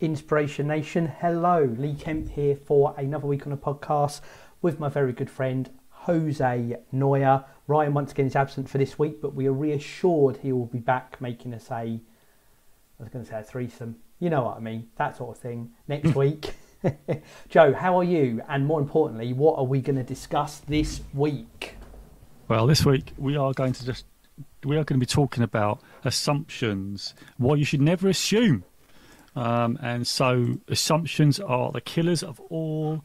Inspiration Nation. Hello, Lee Kemp here for another week on a podcast with my very good friend Jose Noya. Ryan once again is absent for this week, but we are reassured he will be back making us a, I was going to say a threesome, you know what I mean, that sort of thing, next week. Joe, how are you? And more importantly, what are we going to discuss this week? Well, this week we are going to just we are going to be talking about assumptions, why you should never assume. Um, and so assumptions are the killers of all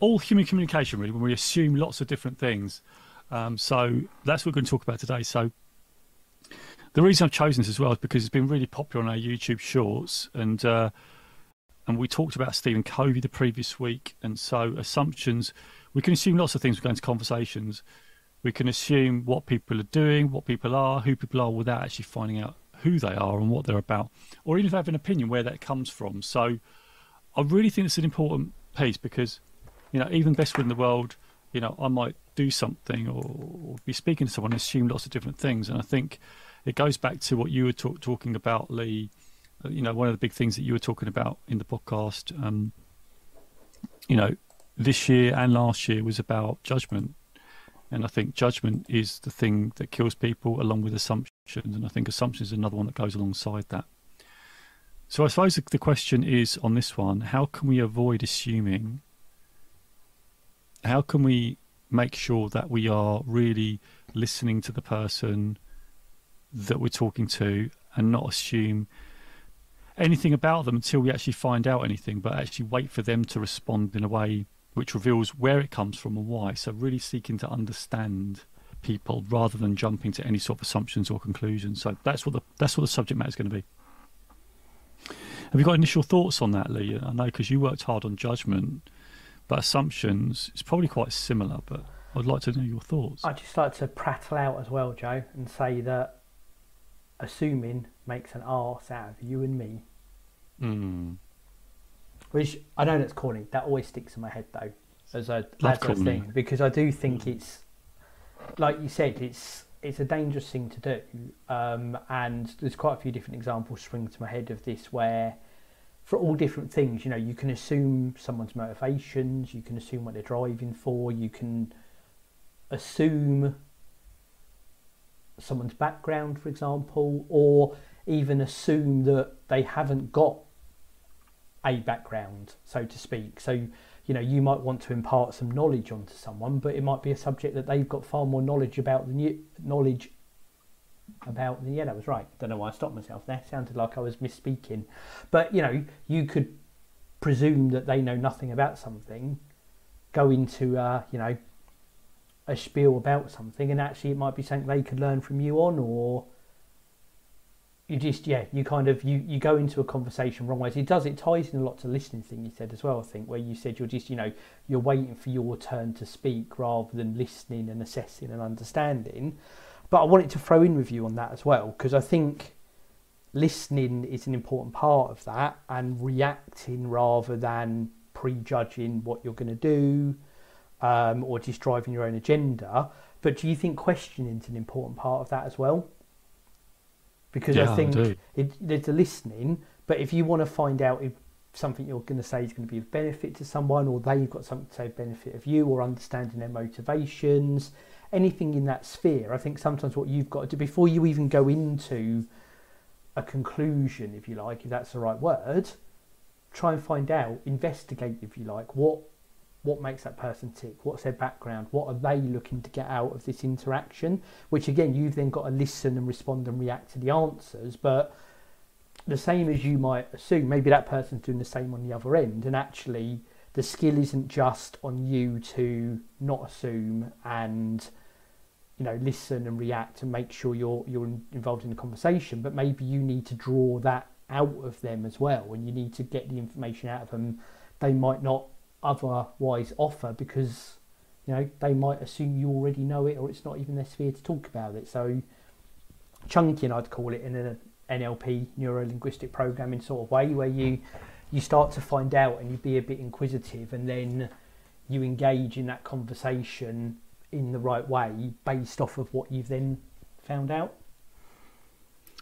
all human communication. Really, when we assume lots of different things. Um, so that's what we're going to talk about today. So the reason I've chosen this as well is because it's been really popular on our YouTube Shorts, and uh, and we talked about Stephen Covey the previous week. And so assumptions, we can assume lots of things. We go into conversations. We can assume what people are doing, what people are, who people are, without actually finding out who they are and what they're about, or even if I have an opinion where that comes from. So I really think it's an important piece because, you know, even best in the world, you know, I might do something or, or, be speaking to someone and assume lots of different things. And I think it goes back to what you were talk, talking about, Lee. Uh, you know, one of the big things that you were talking about in the podcast, um, you know, this year and last year was about judgment and I think judgment is the thing that kills people along with assumptions. And I think assumptions is another one that goes alongside that. So I suppose the question is on this one how can we avoid assuming? How can we make sure that we are really listening to the person that we're talking to and not assume anything about them until we actually find out anything, but actually wait for them to respond in a way which reveals where it comes from and why. So really seeking to understand people rather than jumping to any sort of assumptions or conclusions. So that's what the that's what the subject matter is going to be. Have you got initial thoughts on that, Lee? I know because you worked hard on judgment, but assumptions is probably quite similar. But I'd like to know your thoughts. I'd just like to prattle out as well, Joe, and say that assuming makes an arse out of you and me. Mm. Which I know that's corny. That always sticks in my head though, as a, as a thing, because I do think it's like you said, it's it's a dangerous thing to do. Um, and there's quite a few different examples spring to my head of this where for all different things, you know, you can assume someone's motivations, you can assume what they're driving for, you can assume someone's background, for example, or even assume that they haven't got a background, so to speak. So, you know, you might want to impart some knowledge onto someone, but it might be a subject that they've got far more knowledge about than you knowledge about yeah, that was right. Don't know why I stopped myself there. Sounded like I was misspeaking. But you know, you could presume that they know nothing about something, go into uh, you know, a spiel about something and actually it might be something they could learn from you on or you just yeah you kind of you you go into a conversation wrong ways. It does it ties in a lot to listening thing you said as well i think where you said you're just you know you're waiting for your turn to speak rather than listening and assessing and understanding. But i wanted to throw in with you on that as well because i think listening is an important part of that and reacting rather than prejudging what you're going to do um, or just driving your own agenda. But do you think questioning is an important part of that as well because yeah, I think I it, there's a listening. But if you want to find out if something you're going to say is going to be of benefit to someone, or they've got something to say benefit of you, or understanding their motivations, anything in that sphere, I think sometimes what you've got to do before you even go into a conclusion, if you like, if that's the right word, try and find out, investigate, if you like, what what makes that person tick, what's their background, what are they looking to get out of this interaction, which again, you've then got to listen and respond and react to the answers. But the same as you might assume, maybe that person's doing the same on the other end, and actually, the skill isn't just on you to not assume and you know listen and react and make sure you're you're involved in the conversation but maybe you need to draw that out of them as well and you need to get the information out of them they might not otherwise offer because you know they might assume you already know it or it's not even their sphere to talk about it. So chunking, I'd call it in an NLP neuro linguistic programming sort of way where you you start to find out and you be a bit inquisitive and then you engage in that conversation in the right way based off of what you've then found out.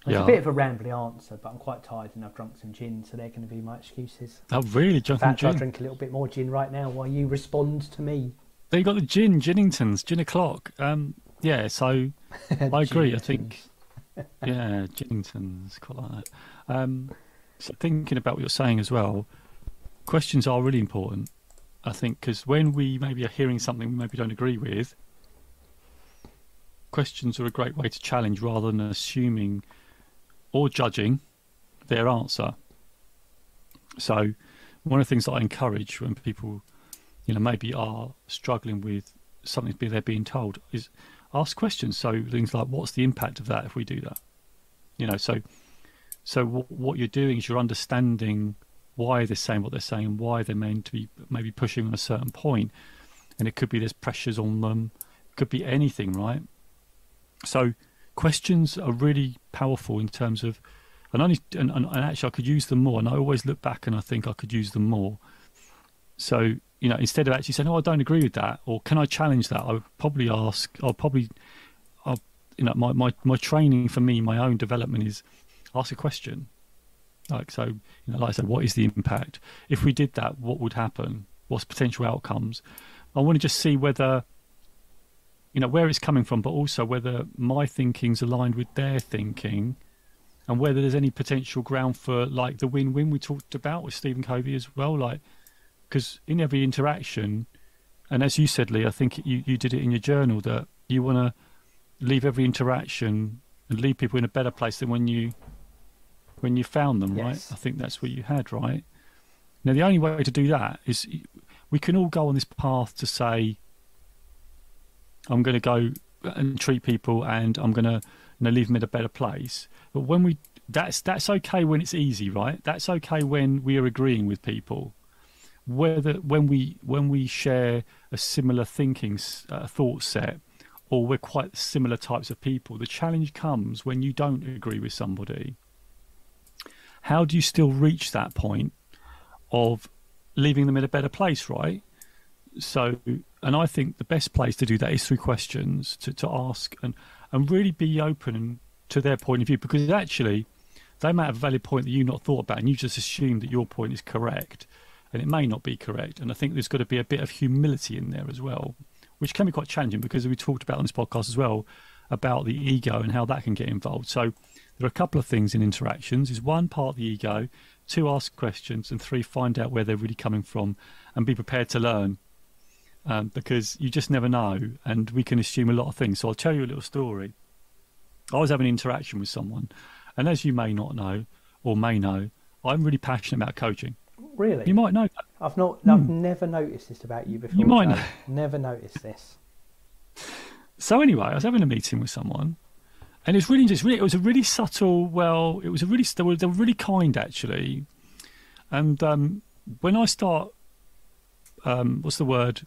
It's Yeah. a bit of a rambly answer, but I'm quite tired and I've drunk some gin, so they're going to be my excuses. Oh, really? In Jonathan fact, I'll Gin. drink a little bit more gin right now while you respond to me. There you got the gin, Ginningtons, gin o'clock. Um, yeah, so I agree. I think, yeah, Ginningtons, quite like that. Um, so thinking about what you're saying as well, questions are really important. I think because when we maybe are hearing something we maybe don't agree with, questions are a great way to challenge rather than assuming or judging their answer. So, one of the things that I encourage when people, you know, maybe are struggling with something they're being told is ask questions. So things like, what's the impact of that if we do that? You know, so so what you're doing is you're understanding why they're saying what they're saying why they're meant to be maybe pushing on a certain point. And it could be there's pressures on them, could be anything, right? So questions are really powerful in terms of, and only and, and, actually I could use them more. And I always look back and I think I could use them more. So you know, instead of actually saying, "Oh, I don't agree with that," or "Can I challenge that?" I would probably ask. I'll probably, I'll, you know, my, my my training for me, my own development is ask a question. Like so, you know, like I said, what is the impact? If we did that, what would happen? What's potential outcomes? I want to just see whether, you know, where it's coming from, but also whether my thinking's aligned with their thinking, and whether there's any potential ground for like the win-win we talked about with Stephen Covey as well, like because in every interaction, and as you said, Lee, I think you, you did it in your journal that you want to leave every interaction and leave people in a better place than when you when you found them, right? I think that's what you had, right? Now, the only way to do that is we can all go on this path to say, I'm going to go and treat people and I'm going to you know, leave them in a better place. But when we, that's, that's okay when it's easy, right? That's okay when we are agreeing with people whether when we when we share a similar thinking uh, thought set or we're quite similar types of people the challenge comes when you don't agree with somebody how do you still reach that point of leaving them in a better place right so and i think the best place to do that is through questions to, to ask and and really be open to their point of view because actually they might have a valid point that you've not thought about and you just assume that your point is correct and it may not be correct. And I think there's got to be a bit of humility in there as well, which can be quite challenging because we talked about on this podcast as well about the ego and how that can get involved. So there are a couple of things in interactions: is one part the ego, two ask questions, and three find out where they're really coming from and be prepared to learn. Um, because you just never know, and we can assume a lot of things. So I'll tell you a little story. I was having an interaction with someone, and as you may not know or may know, I'm really passionate about coaching. Really? You might know that. I've not. I've never noticed this about you before. Hmm. You might know. Never noticed this. So anyway, I was having a meeting with someone, and it's really just really it was a really subtle. Well, it was a really they were, they were really kind actually, and um, when I start, um, what's the word?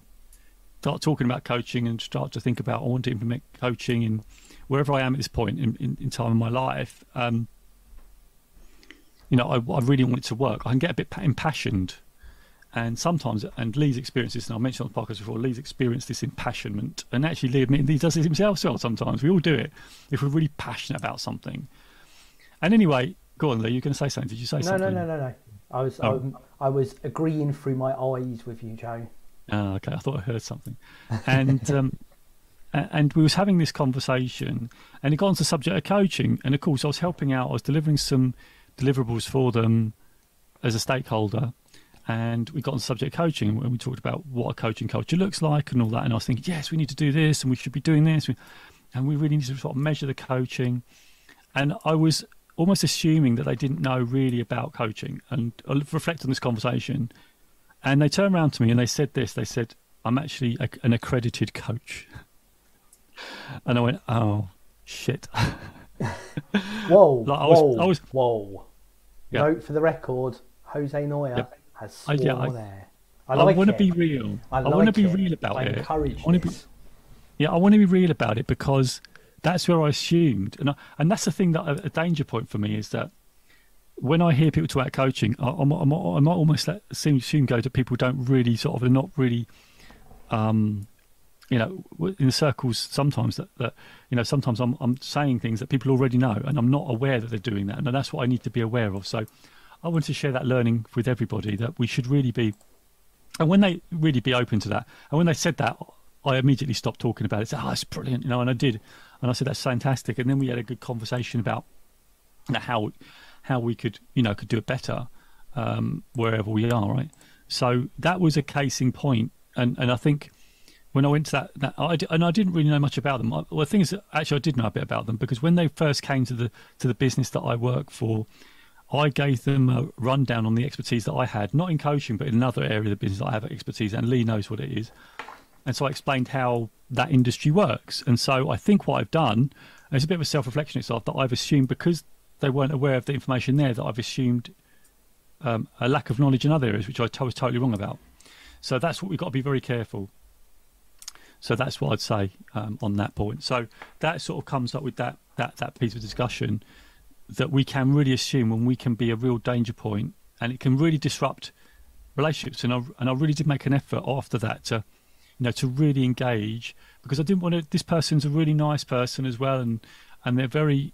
Start talking about coaching and start to think about I want to implement coaching in wherever I am at this point in, in, in time in my life. Um, you know, I, I really want it to work. I can get a bit impassioned, and sometimes, and Lee's experienced this, and I mentioned on the podcast before. Lee's experienced this impassionment, and actually, Lee admitted he does it himself as well. Sometimes we all do it if we're really passionate about something. And anyway, go on, Lee. You're going to say something? Did you say No, something? no, no, no, no. I was. Oh. um, I was agreeing through my eyes with you, Joe. Oh, okay. I thought I heard something. And um, and we was having this conversation, and it got onto the subject of coaching. And of course, I was helping out. I was delivering some deliverables for them as a stakeholder, and we got on the subject of coaching, and we talked about what a coaching culture looks like and all that. And I was thinking, yes, we need to do this, and we should be doing this, and we really need to sort of measure the coaching. And I was almost assuming that they didn't know really about coaching. And I reflect on this conversation, and they turned around to me and they said this. They said, "I'm actually a, an accredited coach." And I went, "Oh shit!" Whoa, Like, I was- whoa, I was- whoa. Yeah. Note for the record: Jose Noya Yep. has I- sworn yeah, I- there. I, I, want to be real. I, want to be real about I it. encourage I be- Yeah, I want to be real about it because that's where I assumed, and I, and that's the thing that a danger point for me is that when I hear people talk about coaching, I, I'm, I'm, I might almost let, assume, assume go to people don't really sort of they're not really um, you know, in the circles sometimes that, that you know, sometimes I'm, I'm saying things that people already know and I'm not aware that they're doing that. And that's what I need to be aware of. So I want to share that learning with everybody that we should really be, and when they really be open to that, and when they said that, I immediately stopped talking about it. Said, "Oh, it's brilliant," you know, and I did, and I said, "That's fantastic." And then we had a good conversation about how how we could, you know, could do it better um, wherever we are, right? So that was a case in point, and and I think when I went to that, that I, and I didn't really know much about them. I, well, the thing is, actually, I did know a bit about them because when they first came to the to the business that I work for, I gave them a rundown on the expertise that I had, not in coaching, but in another area of the business that I have expertise, and Lee knows what it is. And so I explained how that industry works. And so I think what I've done, it's a bit of a self reflection itself, that I've assumed because they weren't aware of the information there, that I've assumed um, a lack of knowledge in other areas, which I was totally wrong about. So that's what we've got to be very careful. So that's what I'd say um, on that point. So that sort of comes up with that, that, that piece of discussion that we can really assume when we can be a real danger point and it can really disrupt relationships. And I, and I really did make an effort after that to you know, to really engage because I didn't want to. This person's a really nice person as well, and and they're very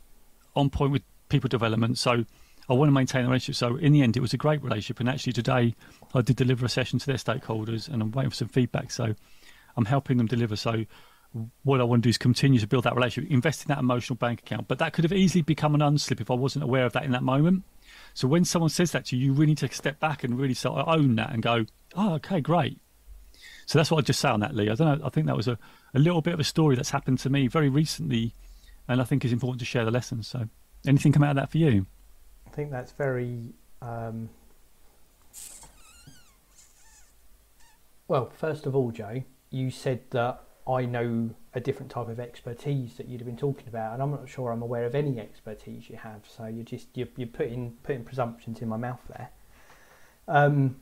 on point with people development. So I want to maintain the relationship. So in the end, it was a great relationship. And actually today, I did deliver a session to their stakeholders, and I'm waiting for some feedback. So I'm helping them deliver. So what I want to do is continue to build that relationship, invest in that emotional bank account. But that could have easily become an unslip if I wasn't aware of that in that moment. So when someone says that to you, you really need to step back and really sort of own that and go, "Oh, okay, great." So that's what I just say on that, Lee. I don't know. I think that was a, a little bit of a story that's happened to me very recently, and I think it's important to share the lessons. So, anything come out of that for you? I think that's very. Um... Well, first of all, Joe, you said that I know a different type of expertise that you'd have been talking about, and I'm not sure I'm aware of any expertise you have. So you're just you're, you're putting putting presumptions in my mouth there. Um,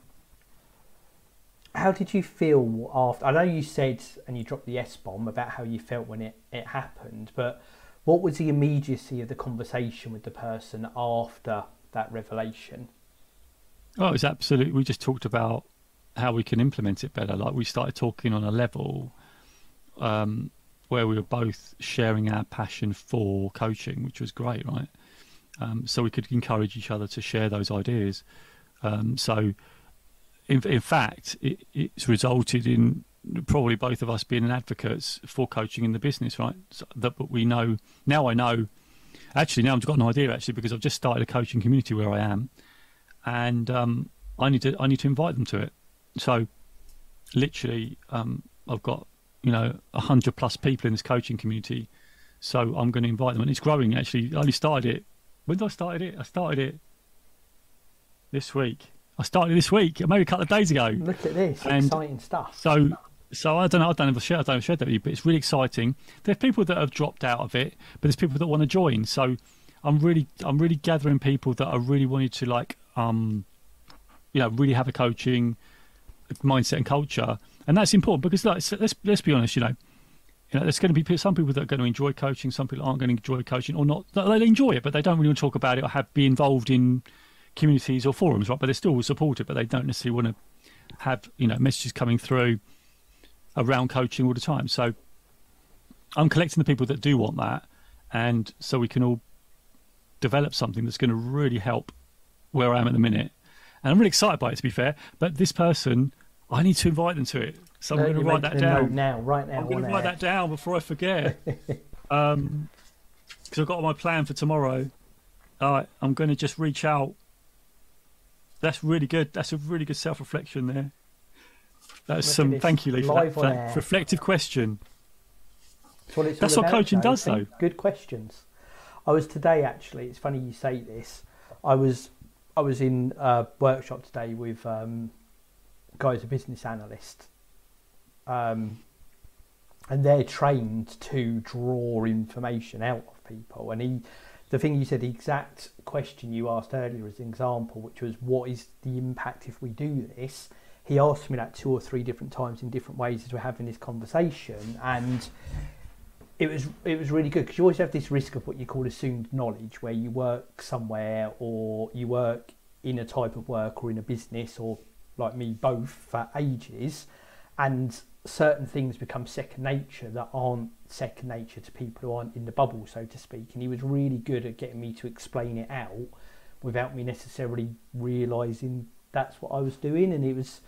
how did you feel after? I know you said and you dropped the S bomb about how you felt when it, it happened, but what was the immediacy of the conversation with the person after that revelation? Oh, it was absolutely. We just talked about how we can implement it better. Like we started talking on a level um, where we were both sharing our passion for coaching, which was great, right? Um, so we could encourage each other to share those ideas. Um, so in, in fact, it, it's resulted in probably both of us being advocates for coaching in the business, right? So that we know now. I know. Actually, now I've got an idea actually because I've just started a coaching community where I am, and um, I need to I need to invite them to it. So, literally, um, I've got you know a hundred plus people in this coaching community, so I'm going to invite them, and it's growing. Actually, I only started it. When did I started it? I started it this week. I started this week, maybe a couple of days ago. Look at this, and exciting stuff. So, so I don't know. I don't know if I shared, don't share that with you, but it's really exciting. There's people that have dropped out of it, but there's people that want to join. So, I'm really, I'm really gathering people that are really wanting to like, um, you know, really have a coaching mindset and culture, and that's important because like, let's let's be honest, you know. You know, there's going to be some people that are going to enjoy coaching, some people aren't going to enjoy coaching, or not. They'll enjoy it, but they don't really want to talk about it or have be involved in communities or forums, right? But they still support it, but they don't necessarily want to have you know messages coming through around coaching all the time. So I'm collecting the people that do want that, and so we can all develop something that's going to really help where I am at the minute. And I'm really excited by it, to be fair. But this person, I need to invite them to it, so I'm going to write that down now, right now. I'm going to write that down before I forget. um, because I've got my plan for tomorrow. All right, I'm going to just reach out that's really good. That's a really good self reflection there. That's some. Thank you, Lee, for that, for that reflective question. That's what, That's what coaching does, though. Good questions. I was today actually. It's funny you say this. I was I was in a workshop today with um, guys, a business analyst, um, and they're trained to draw information out of people. And he the thing you said, the exact question you asked earlier as an example, which was what is the impact if we do this? He asked me that two or three different times in different ways as we're having this conversation, and it was it was really good because you always have this risk of what you call assumed knowledge, where you work somewhere or you work in a type of work or in a business or like me both for ages, and certain things become second nature that aren't second nature to people who aren't in the bubble, so to speak. And he was really good at getting me to explain it out without me necessarily realizing that's what I was doing. And it was,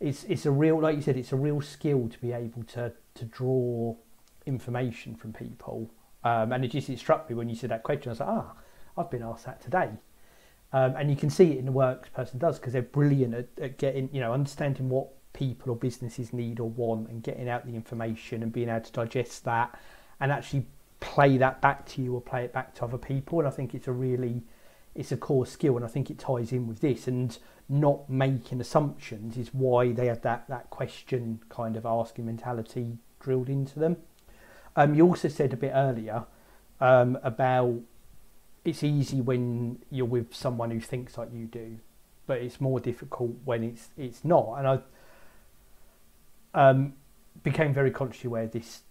it's it's a real, like you said, it's a real skill to be able to to draw information from people. Um, and it just it struck me when you said that question. I was like, ah, I've been asked that today. Um, and you can see it in the work a person does because they're brilliant at, at getting, you know, understanding what people or businesses need or want and getting out the information and being able to digest that and actually play that back to you or play it back to other people. And I think it's a really, it's a core skill and I think it ties in with this and not making assumptions is why they have that, that question kind of asking mentality drilled into them. Um, you also said a bit earlier um, about it's easy when you're with someone who thinks like you do, but it's more difficult when it's it's not. And I um, became very consciously aware of this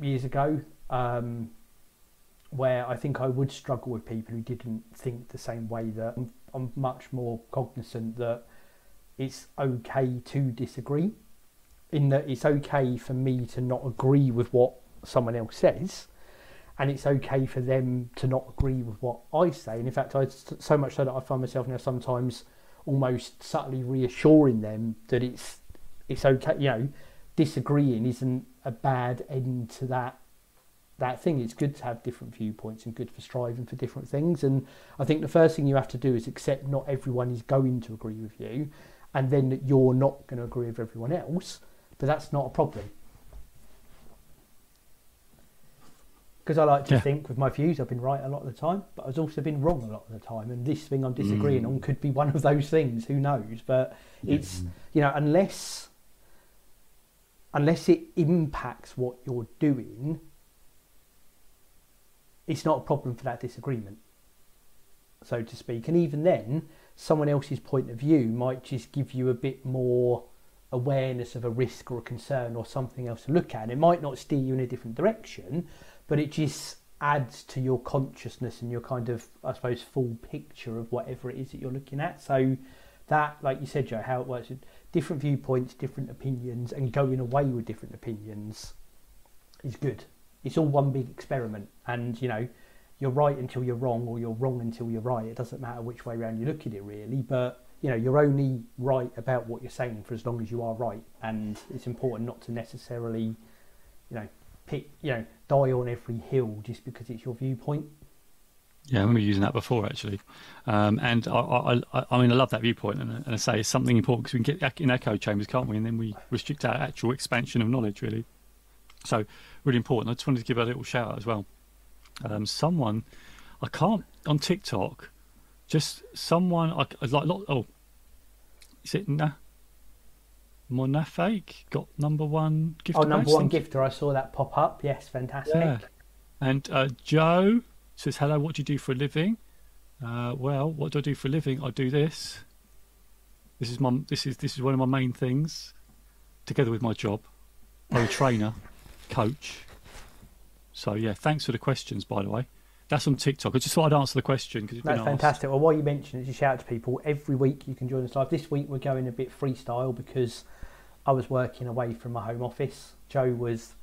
years ago, um, where I think I would struggle with people who didn't think the same way. That I'm, I'm much more cognizant that it's okay to disagree, in that it's okay for me to not agree with what someone else says and it's okay for them to not agree with what I say. And in fact, I so much so that I find myself now sometimes almost subtly reassuring them that it's it's okay. You know, disagreeing isn't a bad end to that that thing. It's good to have different viewpoints and good for striving for different things. And I think the first thing you have to do is accept not everyone is going to agree with you, and then that you're not going to agree with everyone else. But that's not a problem because I like to yeah. think with my views I've been right a lot of the time, but I've also been wrong a lot of the time. And this thing I'm disagreeing mm. on could be one of those things. Who knows? But it's you know unless unless it impacts what you're doing, it's not a problem for that disagreement, so to speak. And even then, someone else's point of view might just give you a bit more awareness of a risk or a concern or something else to look at. It might not steer you in a different direction, but it just adds to your consciousness and your kind of, I suppose, full picture of whatever it is that you're looking at. So that, like you said, Joe, how it works with different viewpoints, different opinions, and going away with different opinions is good. It's all one big experiment, and you know, you're right until you're wrong, or you're wrong until you're right. It doesn't matter which way around you look at it, really. But you know, you're only right about what you're saying for as long as you are right, and it's important not to necessarily, you know, pick, you know, die on every hill just because it's your viewpoint. Yeah, I remember using that before actually, um, and I, I, I, mean I love that viewpoint, and, and I say it's something important because we can get in echo chambers, can't we? And then we restrict our actual expansion of knowledge, really. So really important. I just wanted to give a little shout out as well. Um, someone, I can't on TikTok, just someone I, I like. Oh, is it nah? Monafake got number one gifter. Oh, number one gifter. I saw that pop up. Yes, fantastic. Yeah. And uh, Joe says, "Hello, what do you do for a living?" Uh, well, what do I do for a living? I do this. This is my this is this is one of my main things, together with my job. I'm a trainer, coach. So yeah, thanks for the questions, by the way. That's on TikTok. I just thought I'd answer the question because that's fantastic. Well, while you mentioned it, you shout out to people every week. You can join us live. This week we're going a bit freestyle because I was working away from my home office. Joe was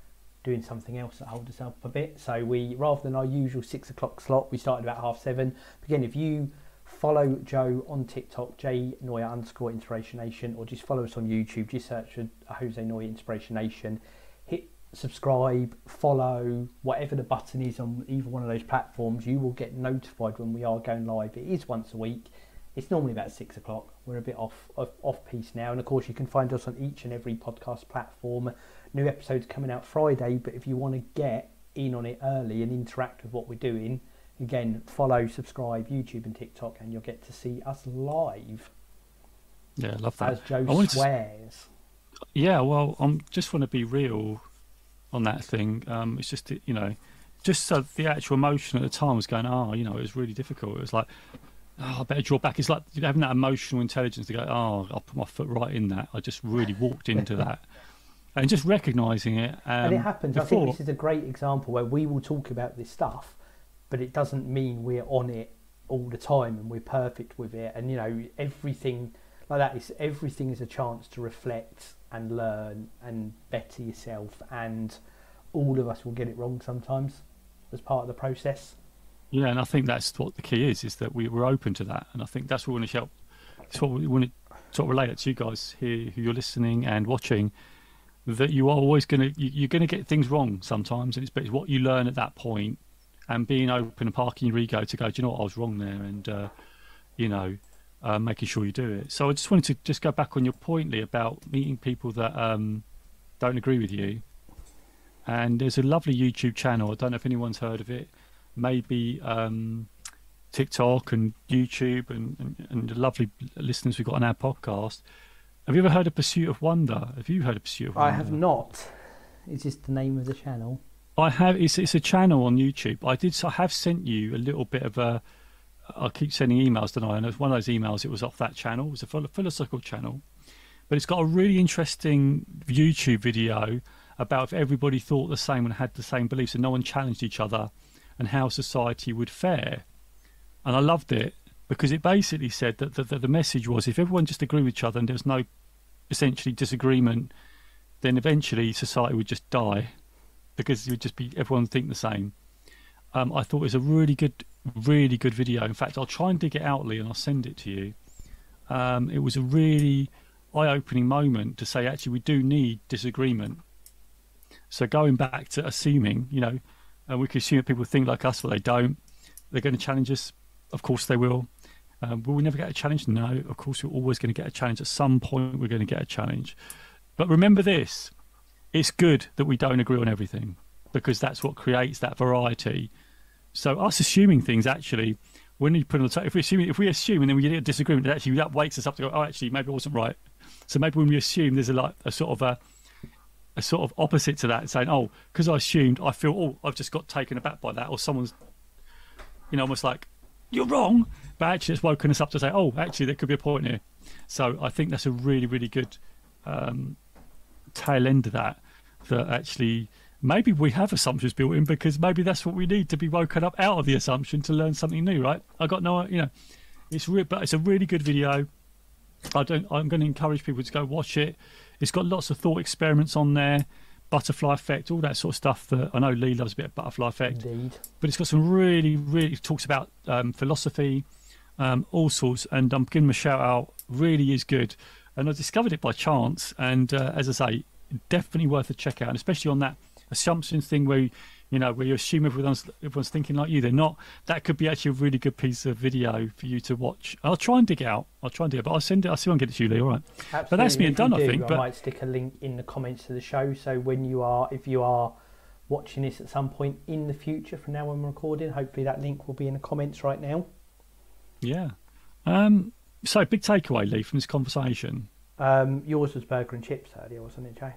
doing something else that held us up a bit. So we, rather than our usual six o'clock slot, we started about half seven. Again, if you follow Joe on TikTok, J Noya underscore Inspiration Nation, or just follow us on YouTube, just search for Jose Noya Inspiration Nation. Hit subscribe, follow, whatever the button is on either one of those platforms, you will get notified when we are going live. It is once a week. It's normally about six o'clock. We're a bit off, off off piece now, and of course you can find us on each and every podcast platform. New episodes coming out Friday, but if you want to get in on it early and interact with what we're doing, again follow, subscribe, YouTube and TikTok, and you'll get to see us live. Yeah, I love that. As Joe swears. To... Yeah, well, I am just want to be real on that thing. Um, it's just you know, just so the actual emotion at the time was going. Oh, you know, it was really difficult. It was like oh, I better draw back. It's like having that emotional intelligence to go, oh, I'll put my foot right in that. I just really walked into that. And just recognizing it. Um, and it happens. Before, I think this is a great example where we will talk about this stuff, but it doesn't mean we're on it all the time and we're perfect with it. And, you know, everything, like that. It's everything is a chance to reflect and learn and better yourself. And all of us will get it wrong sometimes as part of the process. Yeah, and I think that's what the key is: is that we, we're open to that, and I think that's what we want to help. It's what we want to sort of relate it to you guys here, who you're listening and watching. That you are always going to you, are going to get things wrong sometimes, and it's but it's what you learn at that point, and being open and parking your ego to go. Do you know what I was wrong there, and uh, you know, uh, making sure you do it. So I just wanted to just go back on your point, Lee, about meeting people that um, don't agree with you. And there's a lovely YouTube channel. I don't know if anyone's heard of it. Maybe um, TikTok and YouTube and, and, and, the lovely listeners we've got on our podcast. Have you ever heard of Pursuit of Wonder? Have you heard of Pursuit of Wonder? I have not. Is this the name of the channel? I have. It's it's a channel on YouTube. I did. I have sent you a little bit of a I keep sending emails, don't I? And one of those emails, it was off that channel. It was a philosophical channel, but it's got a really interesting YouTube video about if everybody thought the same and had the same beliefs and no one challenged each other, and how society would fare. And I loved it because it basically said that the, the, the message was if everyone just agreed with each other and there was no essentially disagreement, then eventually society would just die because it would just be everyone think the same. Um, I thought it was a really good really good video. In fact, I'll try and dig it out, Lee, and I'll send it to you. Um, it was a really eye-opening moment to say, actually, we do need disagreement. So going back to assuming, you know, we can assume that people think like us, but they don't. They're going to challenge us. Of course, they will. Um, will we never get a challenge? No. Of course, we're always going to get a challenge. At some point, we're going to get a challenge. But remember this: it's good that we don't agree on everything because that's what creates that variety so us assuming things actually, when you put on the table, if we assume if we assume and then we get a disagreement, actually that wakes us up to go, oh, actually maybe I wasn't right. So maybe when we assume, there's a like a sort of a a sort of opposite to that, saying, oh, because I assumed, I feel, oh, I've just got taken aback by that, or someone's, you know, almost like you're wrong, but actually it's woken us up to say, oh, actually there could be a point here. So I think that's a really really good um, tail end of that. That actually maybe we have assumptions built in because maybe that's what we need to be woken up out of the assumption to learn something new, right? I got no, you know, it's re- but it's a really good video. I don't. I'm going to encourage people to go watch it. It's got lots of thought experiments on there, butterfly effect, all that sort of stuff. That I know Lee loves a bit of butterfly effect. Indeed. But it's got some really, really talks about um, philosophy, um, all sorts, and I'm giving him a shout out. Really is good, and I discovered it by chance. And uh, as I say, definitely worth a check out, and especially on that assumptions thing where you know where you assume everyone's everyone's thinking like you. They're not. That could be actually a really good piece of video for you to watch. I'll try and dig it out. I'll try and do it, but I'll send it. I'll see if I can get it to you, Lee. All right. Absolutely. But that's me and done. Do, I think. I but might stick a link in the comments to the show, so when you are, if you are watching this at some point in the future from now when we're recording, hopefully that link will be in the comments right now. Yeah. Um. So big takeaway, Lee, from this conversation. Um, yours was burger and chips earlier, wasn't it, Jay?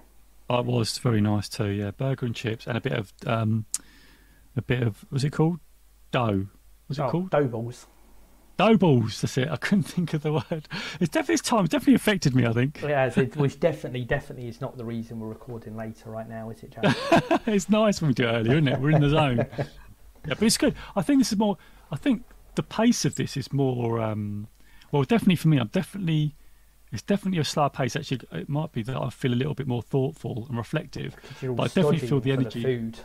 It was very nice too. Yeah, burger and chips and a bit of um, a bit of was it called dough? Was it oh, called dough balls? Dough balls. That's it. I couldn't think of the word. It's definitely this time. It's definitely affected me. I think. Yeah, it, which definitely, definitely is not the reason we're recording later right now, is it, Jack? it's nice when we do it earlier, isn't it? We're in the zone. yeah, but it's good. I think this is more. I think the pace of this is more. Um, well, definitely for me, I'm definitely it's definitely a slower pace. Actually, it might be that I feel a little bit more thoughtful and reflective. But I definitely feel the energy. The food.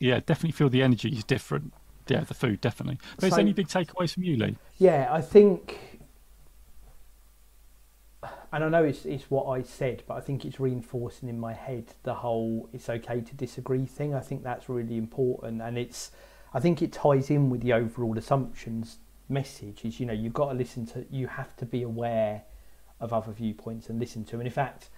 Yeah, definitely feel the energy is different. Yeah, the food definitely. But so, is there any big takeaways from you, Lee? Yeah, I think, and I know it's it's what I said, but I think it's reinforcing in my head the whole "it's okay to disagree" thing. I think that's really important, and it's I think it ties in with the overall assumptions message. Is you know you've got to listen to, you have to be aware of other viewpoints and listen to. And in fact,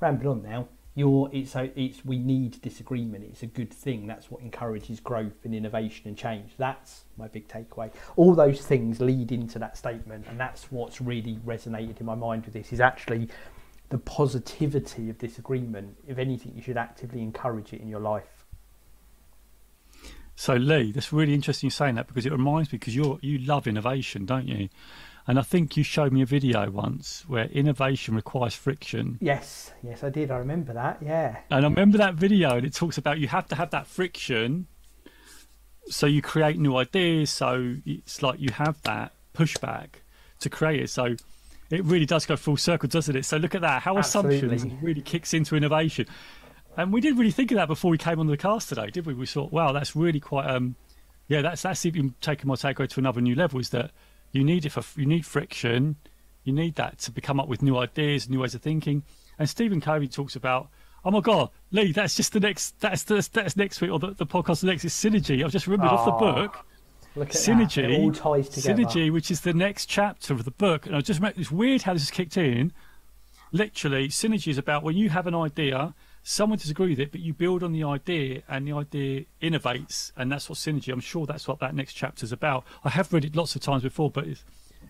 rambling on now, you're, it's, it's we need disagreement. It's a good thing. That's what encourages growth and innovation and change. That's my big takeaway. All those things lead into that statement, and that's what's really resonated in my mind with this. Is actually the positivity of disagreement. If anything, you should actively encourage it in your life. So Lee, that's really interesting saying that because it reminds me because you you love innovation, don't you? And I think you showed me a video once where innovation requires friction. Yes, yes, I did. I remember that. Yeah. And I remember that video, and it talks about you have to have that friction, so you create new ideas. So it's like you have that pushback to create it. So it really does go full circle, doesn't it? So look at that. How Absolutely. assumptions really kicks into innovation. And we didn't really think of that before we came on the cast today, did we? We thought, wow, that's really quite um yeah, that's that's even taking my takeaway to another new level is that you need it for you need friction, you need that to come up with new ideas, new ways of thinking. And Stephen Covey talks about, oh my god, Lee, that's just the next that's the, that's next week or the, the podcast the next is synergy. I've just remembered off the ah, book Look at synergy That. It all ties together. synergy which is the next chapter of the book and i just remember it's weird how this has kicked in literally synergy is about when you have an idea someone disagrees with it but you build on the idea and the idea innovates and that's what synergy i'm sure that's what that next chapter is about i have read it lots of times before but it's,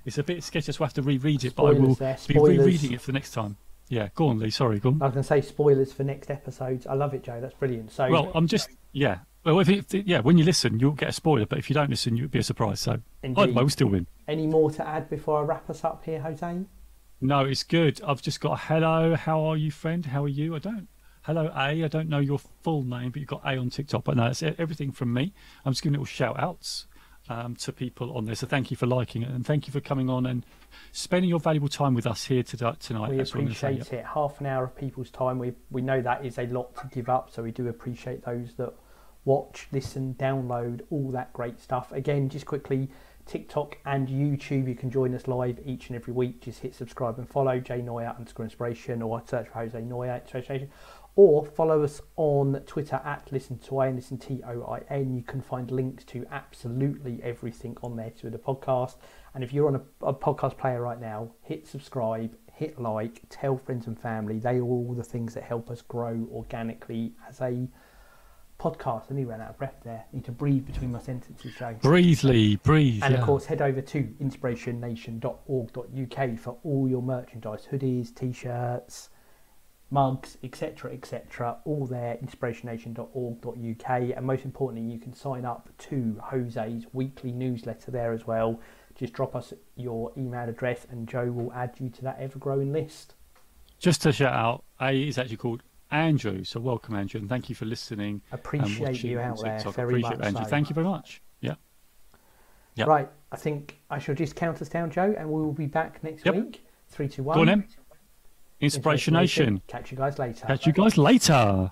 it's a bit sketchy so i have to reread it but i will there, be rereading it for the next time yeah go on lee sorry go on I was going to say spoilers for next episodes. I love it, Joe. That's brilliant. So, well i'm just yeah well if, it, yeah when you listen you'll get a spoiler but if you don't listen you'll be a surprise so Indeed. way we'll still win any more to add before I wrap us up here, Jose? No, it's good. I've just got a hello. How are you, friend? How are you? I don't. Hello, A. I don't know your full name, but you've got A on TikTok. But no, that's everything from me. I'm just giving little shout outs um, to people on there. So thank you for liking it and thank you for coming on and spending your valuable time with us here today, tonight. We That's what say, appreciate it. Half an hour of people's time. We we know that is a lot to give up, so we do appreciate those that watch, listen, download, all that great stuff. Again, just quickly, TikTok and YouTube. You can join us live each and every week. Just hit subscribe and follow Jay Noya underscore inspiration or search for Jose Noya inspiration. Or follow us on Twitter at listen to I and listen T O I N. You can find links to absolutely everything on there to the podcast. And if you're on a, a podcast player right now, hit subscribe, hit like, tell friends and family. They are all the things that help us grow organically as a podcast. I nearly ran out of breath there. need to breathe between my sentences, Joe. Breathe, Lee. Breathe. And yeah. of course, head over to inspirationnation.org.uk for all your merchandise, hoodies, t-shirts, mugs, etc., etc. All there, inspirationnation.org.uk. And most importantly, you can sign up to Jose's weekly newsletter there as well. Just drop us your email address, and Joe will add you to that ever-growing list. Just to shout out, A is actually called Andrew. So welcome, Andrew, and thank you for listening. and Appreciate you out there TikTok. very Appreciate much. Andrew. so. Thank you very much. Yeah. Yep. Right, I think I shall just count us down, Joe, and we will be back next Yep. week. Three, two, one. Go on then. Inspiration Nation. Catch you guys later. Catch you guys later.